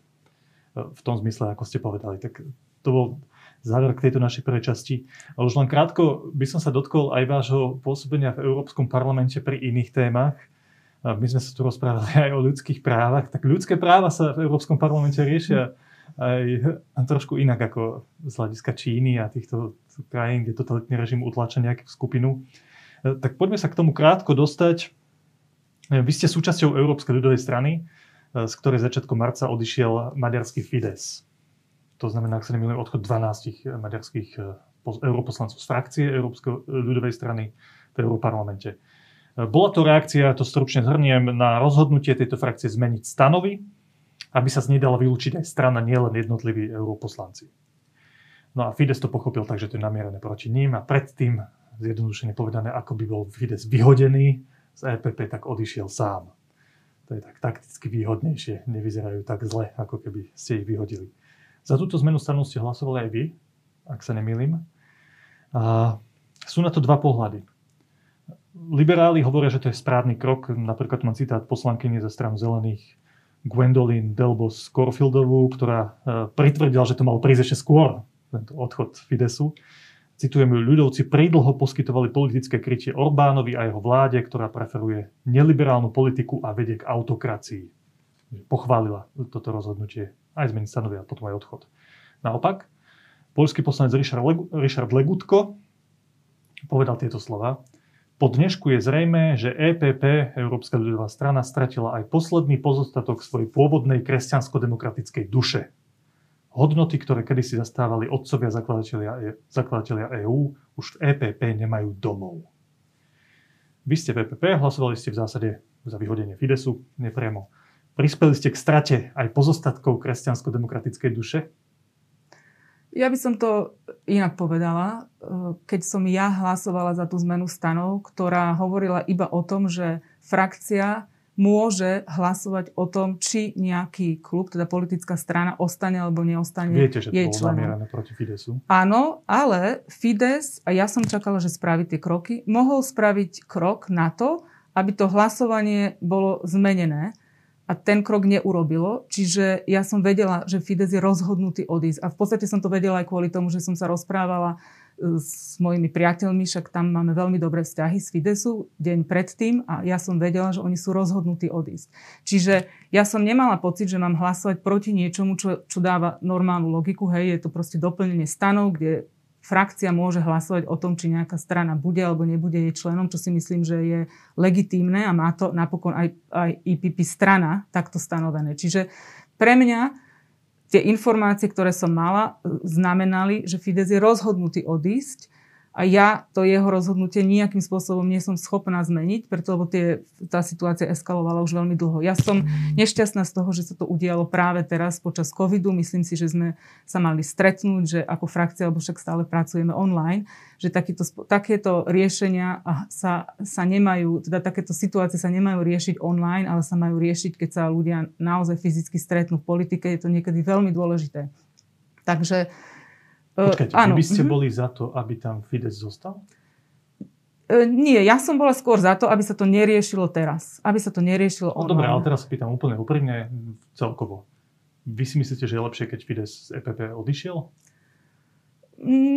V tom zmysle, ako ste povedali. Tak to bol záver k tejto našej prvej časti. Už len krátko by som sa dotkol aj vášho pôsobenia v Európskom parlamente pri iných témach. My sme sa tu rozprávali aj o ľudských právach. Tak ľudské práva sa v Európskom parlamente riešia aj trošku inak ako z hľadiska Číny a týchto krajín, kde totalitný režim utlača nejakú skupinu. Tak poďme sa k tomu krátko dostať. Vy ste súčasťou Európskej ľudovej strany, z ktorej začiatkom marca odišiel maďarský Fides. To znamená, ak sa nemýlim, odchod 12 maďarských europoslancov z frakcie Európskej ľudovej strany v Európarlamente. Bola to reakcia, to stručne zhrniem, na rozhodnutie tejto frakcie zmeniť stanovy, aby sa z nej dala vylúčiť aj strana, nielen jednotliví europoslanci. No a Fides to pochopil tak, že to je namierené proti ním a predtým, zjednodušene povedané, ako by bol Fides vyhodený z EPP, tak odišiel sám. To je tak takticky výhodnejšie, nevyzerajú tak zle, ako keby ste ich vyhodili. Za túto zmenu stanu ste hlasovali aj vy, ak sa nemýlim. A sú na to dva pohľady. Liberáli hovoria, že to je správny krok. Napríklad mám citát poslankyne za stranu zelených Gwendolyn Delbos Corfieldovú, ktorá e, pritvrdila, že to mal prísť ešte skôr, tento odchod Fidesu. Citujem ju, ľudovci pridlho poskytovali politické krytie Orbánovi a jeho vláde, ktorá preferuje neliberálnu politiku a vedie k autokracii. Pochválila toto rozhodnutie aj zmeny stanovia potom aj odchod. Naopak, poľský poslanec Richard, Legu, Richard Legutko povedal tieto slova. Po dnešku je zrejme, že EPP, Európska ľudová strana, stratila aj posledný pozostatok svojej pôvodnej kresťansko-demokratickej duše. Hodnoty, ktoré kedysi zastávali otcovia zakladatelia, zakladatelia EÚ, už v EPP nemajú domov. Vy ste v EPP, hlasovali ste v zásade za vyhodenie Fidesu, nepriamo. Prispeli ste k strate aj pozostatkov kresťansko-demokratickej duše? Ja by som to inak povedala. Keď som ja hlasovala za tú zmenu stanov, ktorá hovorila iba o tom, že frakcia môže hlasovať o tom, či nejaký klub, teda politická strana, ostane alebo neostane Viete, že to jej bolo členom. proti Fidesu. Áno, ale Fides, a ja som čakala, že spraví tie kroky, mohol spraviť krok na to, aby to hlasovanie bolo zmenené a ten krok neurobilo. Čiže ja som vedela, že Fides je rozhodnutý odísť. A v podstate som to vedela aj kvôli tomu, že som sa rozprávala e, s mojimi priateľmi, však tam máme veľmi dobré vzťahy z Fidesu deň predtým a ja som vedela, že oni sú rozhodnutí odísť. Čiže ja som nemala pocit, že mám hlasovať proti niečomu, čo, čo dáva normálnu logiku. Hej, je to proste doplnenie stanov, kde frakcia môže hlasovať o tom, či nejaká strana bude alebo nebude jej členom, čo si myslím, že je legitímne a má to napokon aj, aj IPP strana takto stanovené. Čiže pre mňa tie informácie, ktoré som mala, znamenali, že Fides je rozhodnutý odísť a ja to jeho rozhodnutie nejakým spôsobom nie som schopná zmeniť, preto lebo tie, tá situácia eskalovala už veľmi dlho. Ja som nešťastná z toho, že sa to udialo práve teraz počas covidu. Myslím si, že sme sa mali stretnúť, že ako frakcia, alebo však stále pracujeme online, že takýto, takéto riešenia sa, sa nemajú, teda takéto situácie sa nemajú riešiť online, ale sa majú riešiť, keď sa ľudia naozaj fyzicky stretnú v politike. Je to niekedy veľmi dôležité. Takže Počkajte, áno. by ste mm-hmm. boli za to, aby tam Fides zostal? E, nie, ja som bola skôr za to, aby sa to neriešilo teraz. Aby sa to neriešilo no, Dobre, ale teraz sa pýtam úplne úprimne celkovo. Vy si myslíte, že je lepšie, keď Fides z EPP odišiel?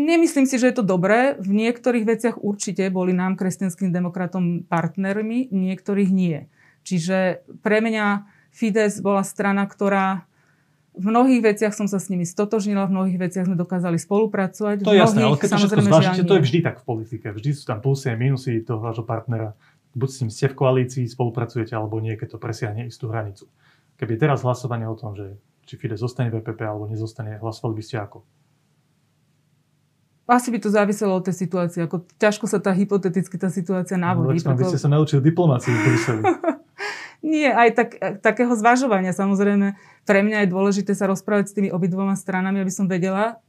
Nemyslím si, že je to dobré. V niektorých veciach určite boli nám, kresťanským demokratom, partnermi, niektorých nie. Čiže pre mňa Fides bola strana, ktorá v mnohých veciach som sa s nimi stotožnila, v mnohých veciach sme dokázali spolupracovať. To je jasné, ale keď to všetko zvážite, to je vždy tak v politike. Vždy sú tam plusy a minusy toho vášho partnera. Buď s ním ste v koalícii, spolupracujete, alebo nie, keď to presiahne istú hranicu. Keby je teraz hlasovanie o tom, že či Fidesz zostane v EPP alebo nezostane, hlasovali by ste ako? Asi by to záviselo od tej situácie. Ako ťažko sa tá hypoteticky tá situácia navodí. No, preto... Vy ste sa naučili diplomácii v Bruseli. *laughs* Nie, aj tak, takého zvažovania. Samozrejme, pre mňa je dôležité sa rozprávať s tými obidvoma stranami, aby som vedela,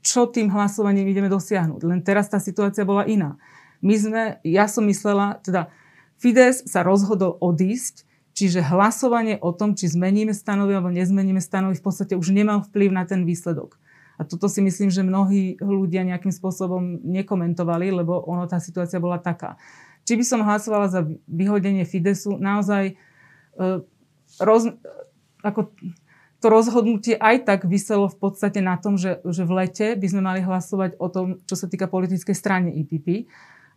čo tým hlasovaním ideme dosiahnuť. Len teraz tá situácia bola iná. My sme, ja som myslela, teda Fides sa rozhodol odísť, čiže hlasovanie o tom, či zmeníme stanovy alebo nezmeníme stanovy, v podstate už nemal vplyv na ten výsledok. A toto si myslím, že mnohí ľudia nejakým spôsobom nekomentovali, lebo ono, tá situácia bola taká či by som hlasovala za vyhodenie Fidesu, naozaj e, roz, ako, to rozhodnutie aj tak vyselo v podstate na tom, že, že v lete by sme mali hlasovať o tom, čo sa týka politickej strany IPP.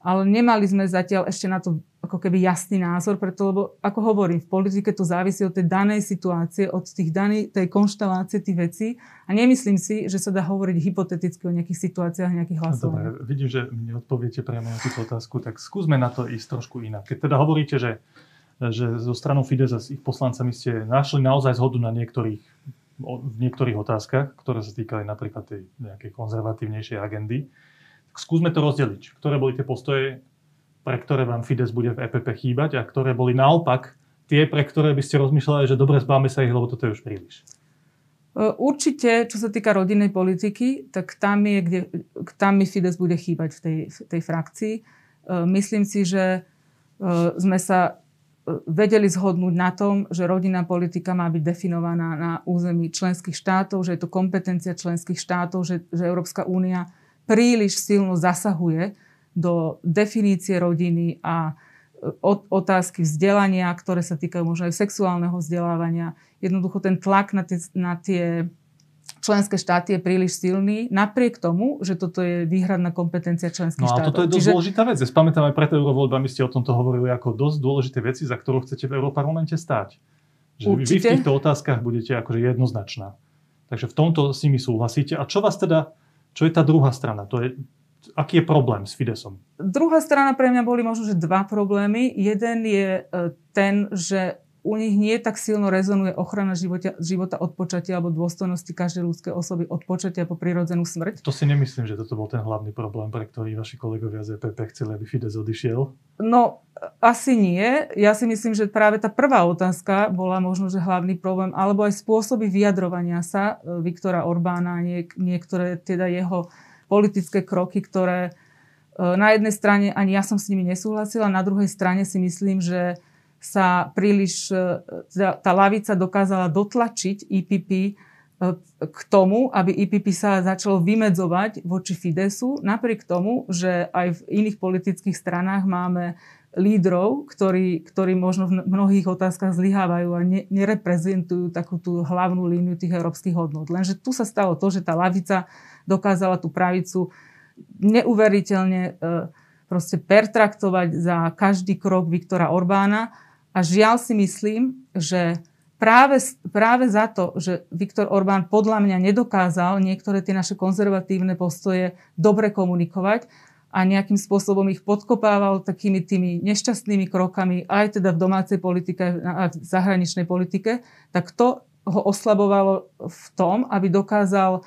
Ale nemali sme zatiaľ ešte na to ako keby jasný názor, preto lebo, ako hovorím, v politike to závisí od tej danej situácie, od tých danej, tej konštelácie tých vecí a nemyslím si, že sa dá hovoriť hypoteticky o nejakých situáciách, nejakých hlasovaniach. Dobre, vidím, že mi odpoviete priamo na túto otázku, tak skúsme na to ísť trošku inak. Keď teda hovoríte, že že zo stranou a s ich poslancami ste našli naozaj zhodu na niektorých, v niektorých otázkach, ktoré sa týkali napríklad tej nejakej konzervatívnejšej agendy. Skúsme to rozdeliť. Ktoré boli tie postoje, pre ktoré vám Fides bude v EPP chýbať a ktoré boli naopak tie, pre ktoré by ste rozmýšľali, že dobre, zbáme sa ich, lebo toto je už príliš. E, určite, čo sa týka rodinnej politiky, tak tam, je, kde, tam mi Fides bude chýbať v tej, v tej frakcii. E, myslím si, že e, sme sa vedeli zhodnúť na tom, že rodinná politika má byť definovaná na území členských štátov, že je to kompetencia členských štátov, že, že Európska únia príliš silno zasahuje do definície rodiny a e, otázky vzdelania, ktoré sa týkajú možno aj sexuálneho vzdelávania. Jednoducho ten tlak na tie, na tie členské štáty je príliš silný, napriek tomu, že toto je výhradná kompetencia členských štátov. No a toto je dosť Čiže... dôležitá vec. Ja spamätám aj pred eurovoľbami ste o tomto hovorili ako dosť dôležité veci, za ktorú chcete v Európarlamente stáť. Že Určite. vy v týchto otázkach budete akože jednoznačná. Takže v tomto si mi súhlasíte. A čo vás teda, čo je tá druhá strana? To je, aký je problém s Fidesom? Druhá strana pre mňa boli možno, že dva problémy. Jeden je e, ten, že u nich nie tak silno rezonuje ochrana života, života od počatia alebo dôstojnosti každej ľudskej osoby od počatia po prirodzenú smrť. To si nemyslím, že toto bol ten hlavný problém, pre ktorý vaši kolegovia z EPP chceli, aby Fides odišiel. No, asi nie. Ja si myslím, že práve tá prvá otázka bola možno, že hlavný problém, alebo aj spôsoby vyjadrovania sa e, Viktora Orbána, niek- niektoré teda jeho politické kroky, ktoré e, na jednej strane ani ja som s nimi nesúhlasila, na druhej strane si myslím, že sa príliš, e, tá lavica dokázala dotlačiť IPP e, k tomu, aby IPP sa začalo vymedzovať voči Fidesu, napriek tomu, že aj v iných politických stranách máme lídrov, ktorí, ktorí možno v mnohých otázkach zlyhávajú a ne, nereprezentujú takú tú hlavnú líniu tých európskych hodnot. Lenže tu sa stalo to, že tá lavica dokázala tú pravicu neuveriteľne e, proste pertraktovať za každý krok Viktora Orbána. A žiaľ si myslím, že práve, práve za to, že Viktor Orbán podľa mňa nedokázal niektoré tie naše konzervatívne postoje dobre komunikovať a nejakým spôsobom ich podkopával takými tými nešťastnými krokami aj teda v domácej politike a v zahraničnej politike, tak to ho oslabovalo v tom, aby dokázal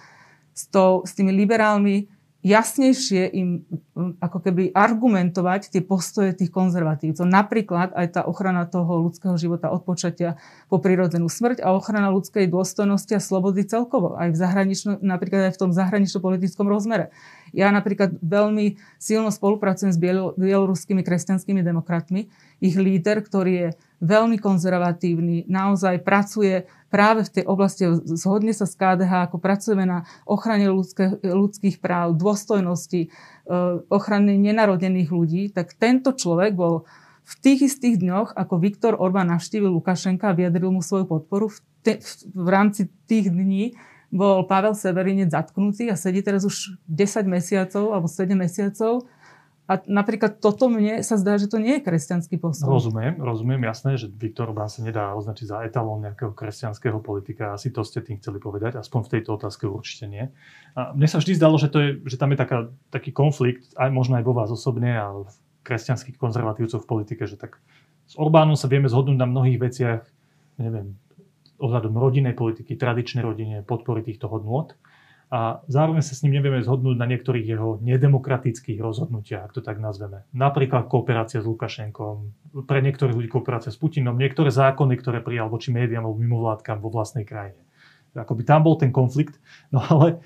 s, to, s tými liberálmi jasnejšie im ako keby argumentovať tie postoje tých konzervatívcov. Napríklad aj tá ochrana toho ľudského života od počatia po prirodzenú smrť a ochrana ľudskej dôstojnosti a slobody celkovo. Aj v zahranično, napríklad aj v tom zahranično-politickom rozmere. Ja napríklad veľmi silno spolupracujem s bieloruskými kresťanskými demokratmi. Ich líder, ktorý je veľmi konzervatívny, naozaj pracuje práve v tej oblasti, zhodne sa s KDH, ako pracujeme na ochrane ľudské, ľudských práv, dôstojnosti, e, ochrany nenarodených ľudí, tak tento človek bol v tých istých dňoch, ako Viktor Orbán navštívil Lukašenka a vyjadril mu svoju podporu, v, te, v rámci tých dní bol Pavel Severinec zatknutý a sedí teraz už 10 mesiacov alebo 7 mesiacov a napríklad toto mne sa zdá, že to nie je kresťanský postoj. Rozumiem, rozumiem, jasné, že Viktor Orbán sa nedá označiť za etalón nejakého kresťanského politika. Asi to ste tým chceli povedať, aspoň v tejto otázke určite nie. A mne sa vždy zdalo, že, to je, že tam je taká, taký konflikt, aj možno aj vo vás osobne a v kresťanských konzervatívcov v politike, že tak s Orbánom sa vieme zhodnúť na mnohých veciach, neviem, ohľadom rodinnej politiky, tradičnej rodine, podpory týchto hodnôt a zároveň sa s ním nevieme zhodnúť na niektorých jeho nedemokratických rozhodnutiach, ak to tak nazveme. Napríklad kooperácia s Lukašenkom, pre niektorých ľudí kooperácia s Putinom, niektoré zákony, ktoré prijal voči médiám alebo mimovládkam vo vlastnej krajine. Akoby tam bol ten konflikt. No ale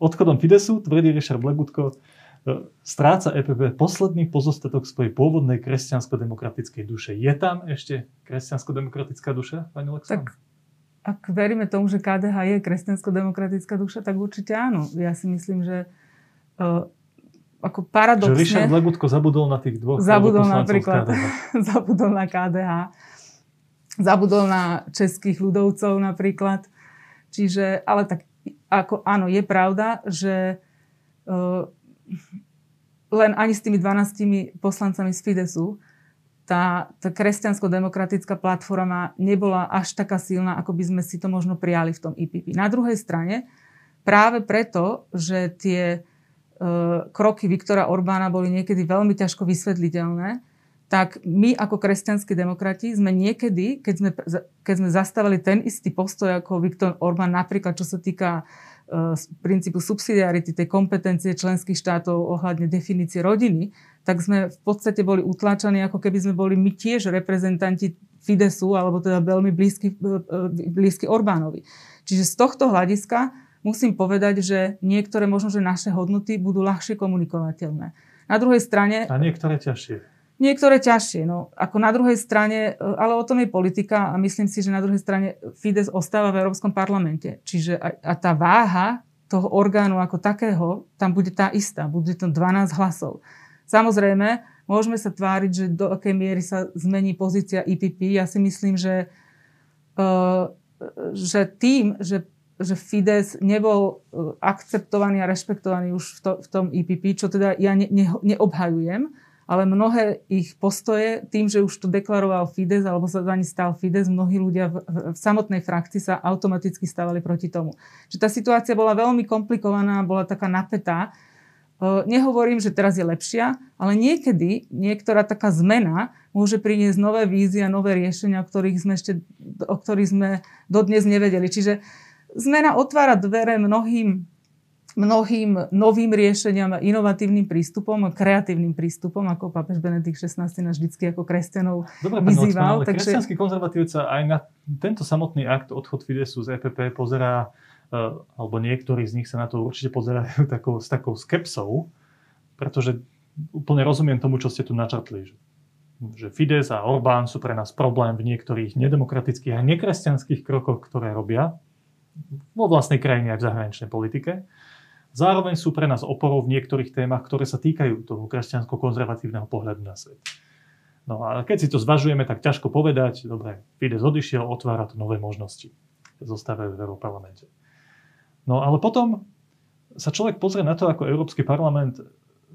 odchodom Fidesu, tvrdí Richard Blegutko, e, stráca EPP posledný pozostatok svojej pôvodnej kresťansko-demokratickej duše. Je tam ešte kresťansko-demokratická duša, pani Alexandra? Tak ak veríme tomu, že KDH je kresťansko-demokratická duša, tak určite áno. Ja si myslím, že uh, ako paradoxne... Že Richard Legutko zabudol na tých dvoch Zabudol napríklad, *laughs* zabudol na KDH, zabudol na českých ľudovcov napríklad. Čiže, ale tak ako, áno, je pravda, že uh, len ani s tými 12 poslancami z Fidesu tá, tá kresťansko-demokratická platforma nebola až taká silná, ako by sme si to možno prijali v tom IPP. Na druhej strane, práve preto, že tie e, kroky Viktora Orbána boli niekedy veľmi ťažko vysvetliteľné, tak my ako kresťanskí demokrati sme niekedy, keď sme, keď sme zastavili ten istý postoj ako Viktor Orbán, napríklad čo sa týka z princípu subsidiarity, tej kompetencie členských štátov ohľadne definície rodiny, tak sme v podstate boli utláčaní, ako keby sme boli my tiež reprezentanti Fidesu, alebo teda veľmi blízky, e, e, blízky Orbánovi. Čiže z tohto hľadiska musím povedať, že niektoré možno, že naše hodnoty budú ľahšie komunikovateľné. Na druhej strane... A niektoré ťažšie. Niektoré ťažšie. No, ako na druhej strane, e, ale o tom je politika a myslím si, že na druhej strane Fides ostáva v Európskom parlamente. Čiže a, a tá váha toho orgánu ako takého, tam bude tá istá. Bude to 12 hlasov. Samozrejme, môžeme sa tváriť, že do akej miery sa zmení pozícia IPP. Ja si myslím, že, uh, že tým, že že Fides nebol e, akceptovaný a rešpektovaný už v, to, v tom IPP, čo teda ja ne, ne, neobhajujem, ale mnohé ich postoje, tým, že už to deklaroval Fides alebo sa za stal Fides, mnohí ľudia v, v, v samotnej frakcii sa automaticky stávali proti tomu. Že tá situácia bola veľmi komplikovaná, bola taká napätá. Nehovorím, že teraz je lepšia, ale niekedy niektorá taká zmena môže priniesť nové vízie a nové riešenia, o ktorých sme ešte o ktorých sme dodnes nevedeli. Čiže zmena otvára dvere mnohým mnohým novým riešeniam inovatívnym prístupom, kreatívnym prístupom, ako pápež Benedikt XVI nás vždy ako kresťanov Dobre, vyzýval. ale takže... kresťanský konzervatívca aj na tento samotný akt odchod Fidesu z EPP pozerá, alebo niektorí z nich sa na to určite pozerajú *laughs* takou, s takou skepsou, pretože úplne rozumiem tomu, čo ste tu načrtli. Že, že Fides a Orbán sú pre nás problém v niektorých nedemokratických a nekresťanských krokoch, ktoré robia vo vlastnej krajine aj v zahraničnej politike. Zároveň sú pre nás oporou v niektorých témach, ktoré sa týkajú toho kresťansko-konzervatívneho pohľadu na svet. No a keď si to zvažujeme, tak ťažko povedať, dobre, Fides odišiel, otvára to nové možnosti. Zostávajú v Európarlamente. No ale potom sa človek pozrie na to, ako Európsky parlament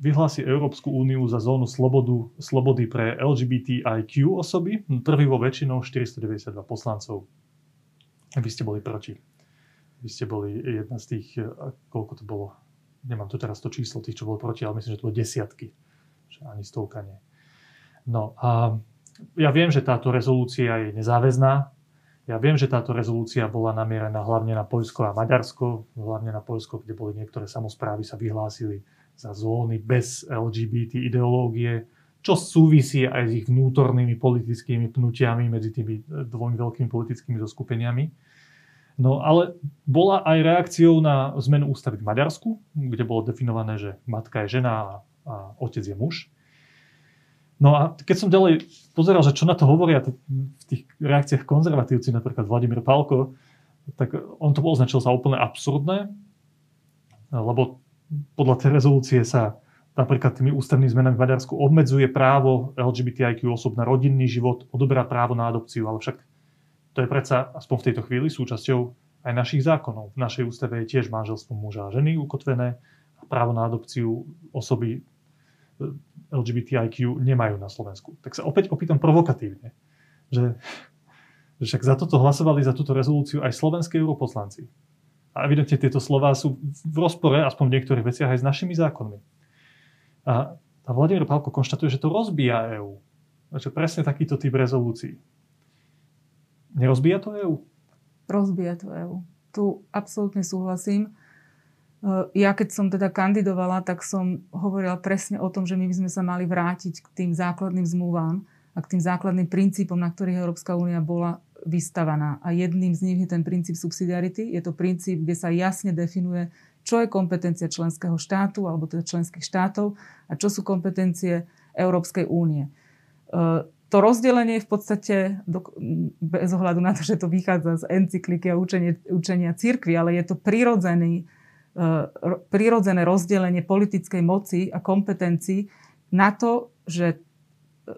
vyhlási Európsku úniu za zónu slobodu, slobody pre LGBTIQ osoby. Prvý vo väčšinou 492 poslancov. Vy ste boli proti. Vy ste boli jedna z tých, eh, koľko to bolo, nemám tu teraz to číslo tých, čo bolo proti, ale myslím, že to bolo desiatky. Že ani stovka nie. No a ja viem, že táto rezolúcia je nezáväzná. Ja viem, že táto rezolúcia bola namierená hlavne na Poľsko a Maďarsko, hlavne na Poľsko, kde boli niektoré samozprávy sa vyhlásili za zóny bez LGBT ideológie, čo súvisí aj s ich vnútornými politickými pnutiami medzi tými eh, dvomi veľkými politickými zoskupeniami. No ale bola aj reakciou na zmenu ústavy v Maďarsku, kde bolo definované, že matka je žena a, a otec je muž. No a keď som ďalej pozeral, že čo na to hovoria v tých reakciách konzervatívci, napríklad Vladimír Palko, tak on to označil za úplne absurdné, lebo podľa tej rezolúcie sa napríklad tými ústavnými zmenami v Maďarsku obmedzuje právo LGBTIQ osob na rodinný život, odoberá právo na adopciu, ale však to je predsa, aspoň v tejto chvíli, súčasťou aj našich zákonov. V našej ústave je tiež manželstvo muža a ženy ukotvené a právo na adopciu osoby LGBTIQ nemajú na Slovensku. Tak sa opäť opýtam provokatívne, že, že však za toto hlasovali, za túto rezolúciu aj slovenskí europoslanci. A evidentne tieto slová sú v rozpore, aspoň v niektorých veciach, aj s našimi zákonmi. A, a Vladimír Pálko konštatuje, že to rozbíja EÚ. Že presne takýto typ rezolúcií. Nerozbíja to EÚ? Rozbíja to EÚ. Tu absolútne súhlasím. Ja keď som teda kandidovala, tak som hovorila presne o tom, že my by sme sa mali vrátiť k tým základným zmluvám a k tým základným princípom, na ktorých Európska únia bola vystavaná. A jedným z nich je ten princíp subsidiarity. Je to princíp, kde sa jasne definuje, čo je kompetencia členského štátu alebo teda členských štátov a čo sú kompetencie Európskej únie. E, to rozdelenie v podstate, bez ohľadu na to, že to vychádza z encykliky a učenie, učenia církvy, ale je to prirodzený, prirodzené rozdelenie politickej moci a kompetencií na to, že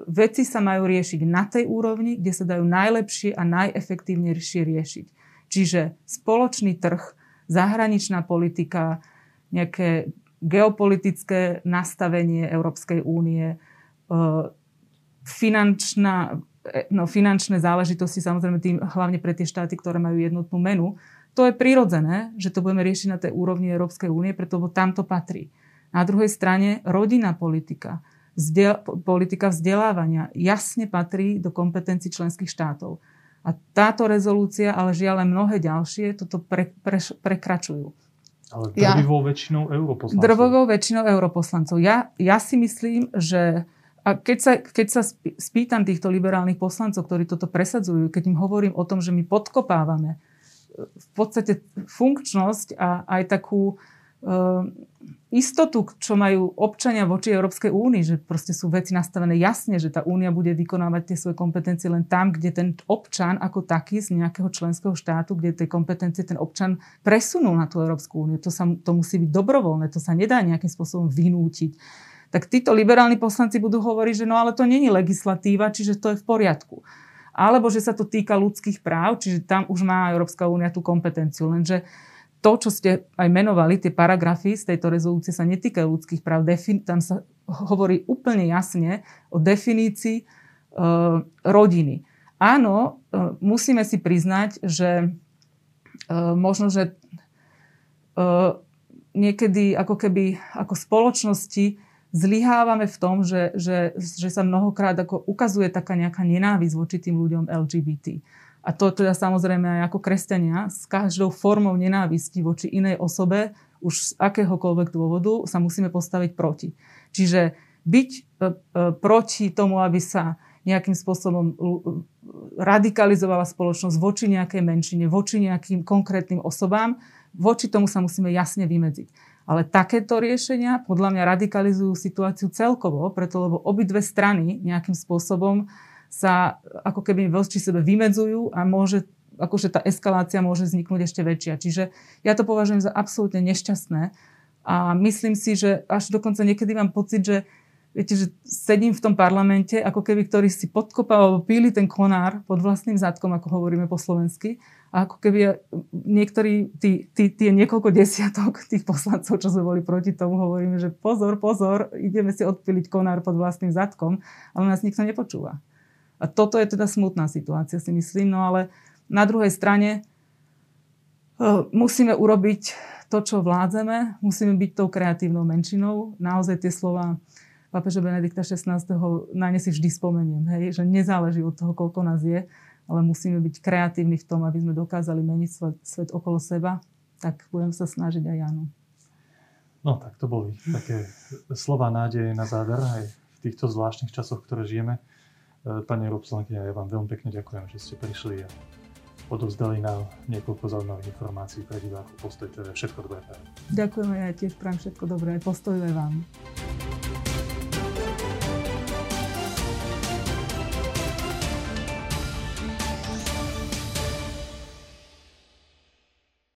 veci sa majú riešiť na tej úrovni, kde sa dajú najlepšie a najefektívnejšie riešiť. Čiže spoločný trh, zahraničná politika, nejaké geopolitické nastavenie Európskej únie, e, finančná, e, no, finančné záležitosti, samozrejme tým hlavne pre tie štáty, ktoré majú jednotnú menu, to je prirodzené, že to budeme riešiť na tej úrovni Európskej únie, pretože tam to patrí. Na druhej strane rodinná politika, vzdel, politika vzdelávania jasne patrí do kompetencií členských štátov. A táto rezolúcia, ale žiaľ mnohé ďalšie, toto pre, pre, prekračujú. Ale drvivou ja, väčšinou europoslancov. Drvivou väčšinou europoslancov. Ja, ja si myslím, že a keď sa, keď sa spýtam týchto liberálnych poslancov, ktorí toto presadzujú, keď im hovorím o tom, že my podkopávame v podstate funkčnosť a aj takú uh, istotu, čo majú občania voči Európskej únii, že proste sú veci nastavené jasne, že tá únia bude vykonávať tie svoje kompetencie len tam, kde ten občan ako taký z nejakého členského štátu, kde tie kompetencie ten občan presunul na tú Európsku úniu. To, sa, to musí byť dobrovoľné, to sa nedá nejakým spôsobom vynútiť. Tak títo liberálni poslanci budú hovoriť, že no ale to není legislatíva, čiže to je v poriadku. Alebo že sa to týka ľudských práv, čiže tam už má Európska únia tú kompetenciu. Lenže to, čo ste aj menovali, tie paragrafy z tejto rezolúcie sa netýkajú ľudských práv. Tam sa hovorí úplne jasne o definícii e, rodiny. Áno, e, musíme si priznať, že e, možno, že e, niekedy ako keby ako spoločnosti zlyhávame v tom, že, že, že sa mnohokrát ako ukazuje taká nejaká nenávisť voči tým ľuďom LGBT. A to teda samozrejme aj ako kresťania s každou formou nenávisti voči inej osobe, už z akéhokoľvek dôvodu sa musíme postaviť proti. Čiže byť e, e, proti tomu, aby sa nejakým spôsobom radikalizovala spoločnosť voči nejakej menšine, voči nejakým konkrétnym osobám, voči tomu sa musíme jasne vymedziť. Ale takéto riešenia podľa mňa radikalizujú situáciu celkovo, preto lebo obidve strany nejakým spôsobom sa ako keby voči sebe vymedzujú a môže, akože tá eskalácia môže vzniknúť ešte väčšia. Čiže ja to považujem za absolútne nešťastné a myslím si, že až dokonca niekedy mám pocit, že viete, že sedím v tom parlamente, ako keby ktorí si podkopal alebo píli ten konár pod vlastným zadkom, ako hovoríme po slovensky. A ako keby niektorí, tí, tí, tie niekoľko desiatok tých poslancov, čo sme boli proti tomu, hovoríme, že pozor, pozor, ideme si odpiliť konár pod vlastným zadkom, ale nás nikto nepočúva. A toto je teda smutná situácia, si myslím. No ale na druhej strane e, musíme urobiť to, čo vládzeme, musíme byť tou kreatívnou menšinou. Naozaj tie slova pápeža Benedikta XVI. na ne si vždy spomeniem, hej, že nezáleží od toho, koľko nás je, ale musíme byť kreatívni v tom, aby sme dokázali meniť svet, svet okolo seba. Tak budem sa snažiť aj Janu. No tak to boli také slova nádeje na záver aj v týchto zvláštnych časoch, ktoré žijeme. E, pani Robslankyňa, ja vám veľmi pekne ďakujem, že ste prišli a odovzdali nám niekoľko zaujímavých informácií pre divákov Postoj TV. Všetko dobré. Ďakujem ja tiež prajem všetko dobré. Postoj aj vám.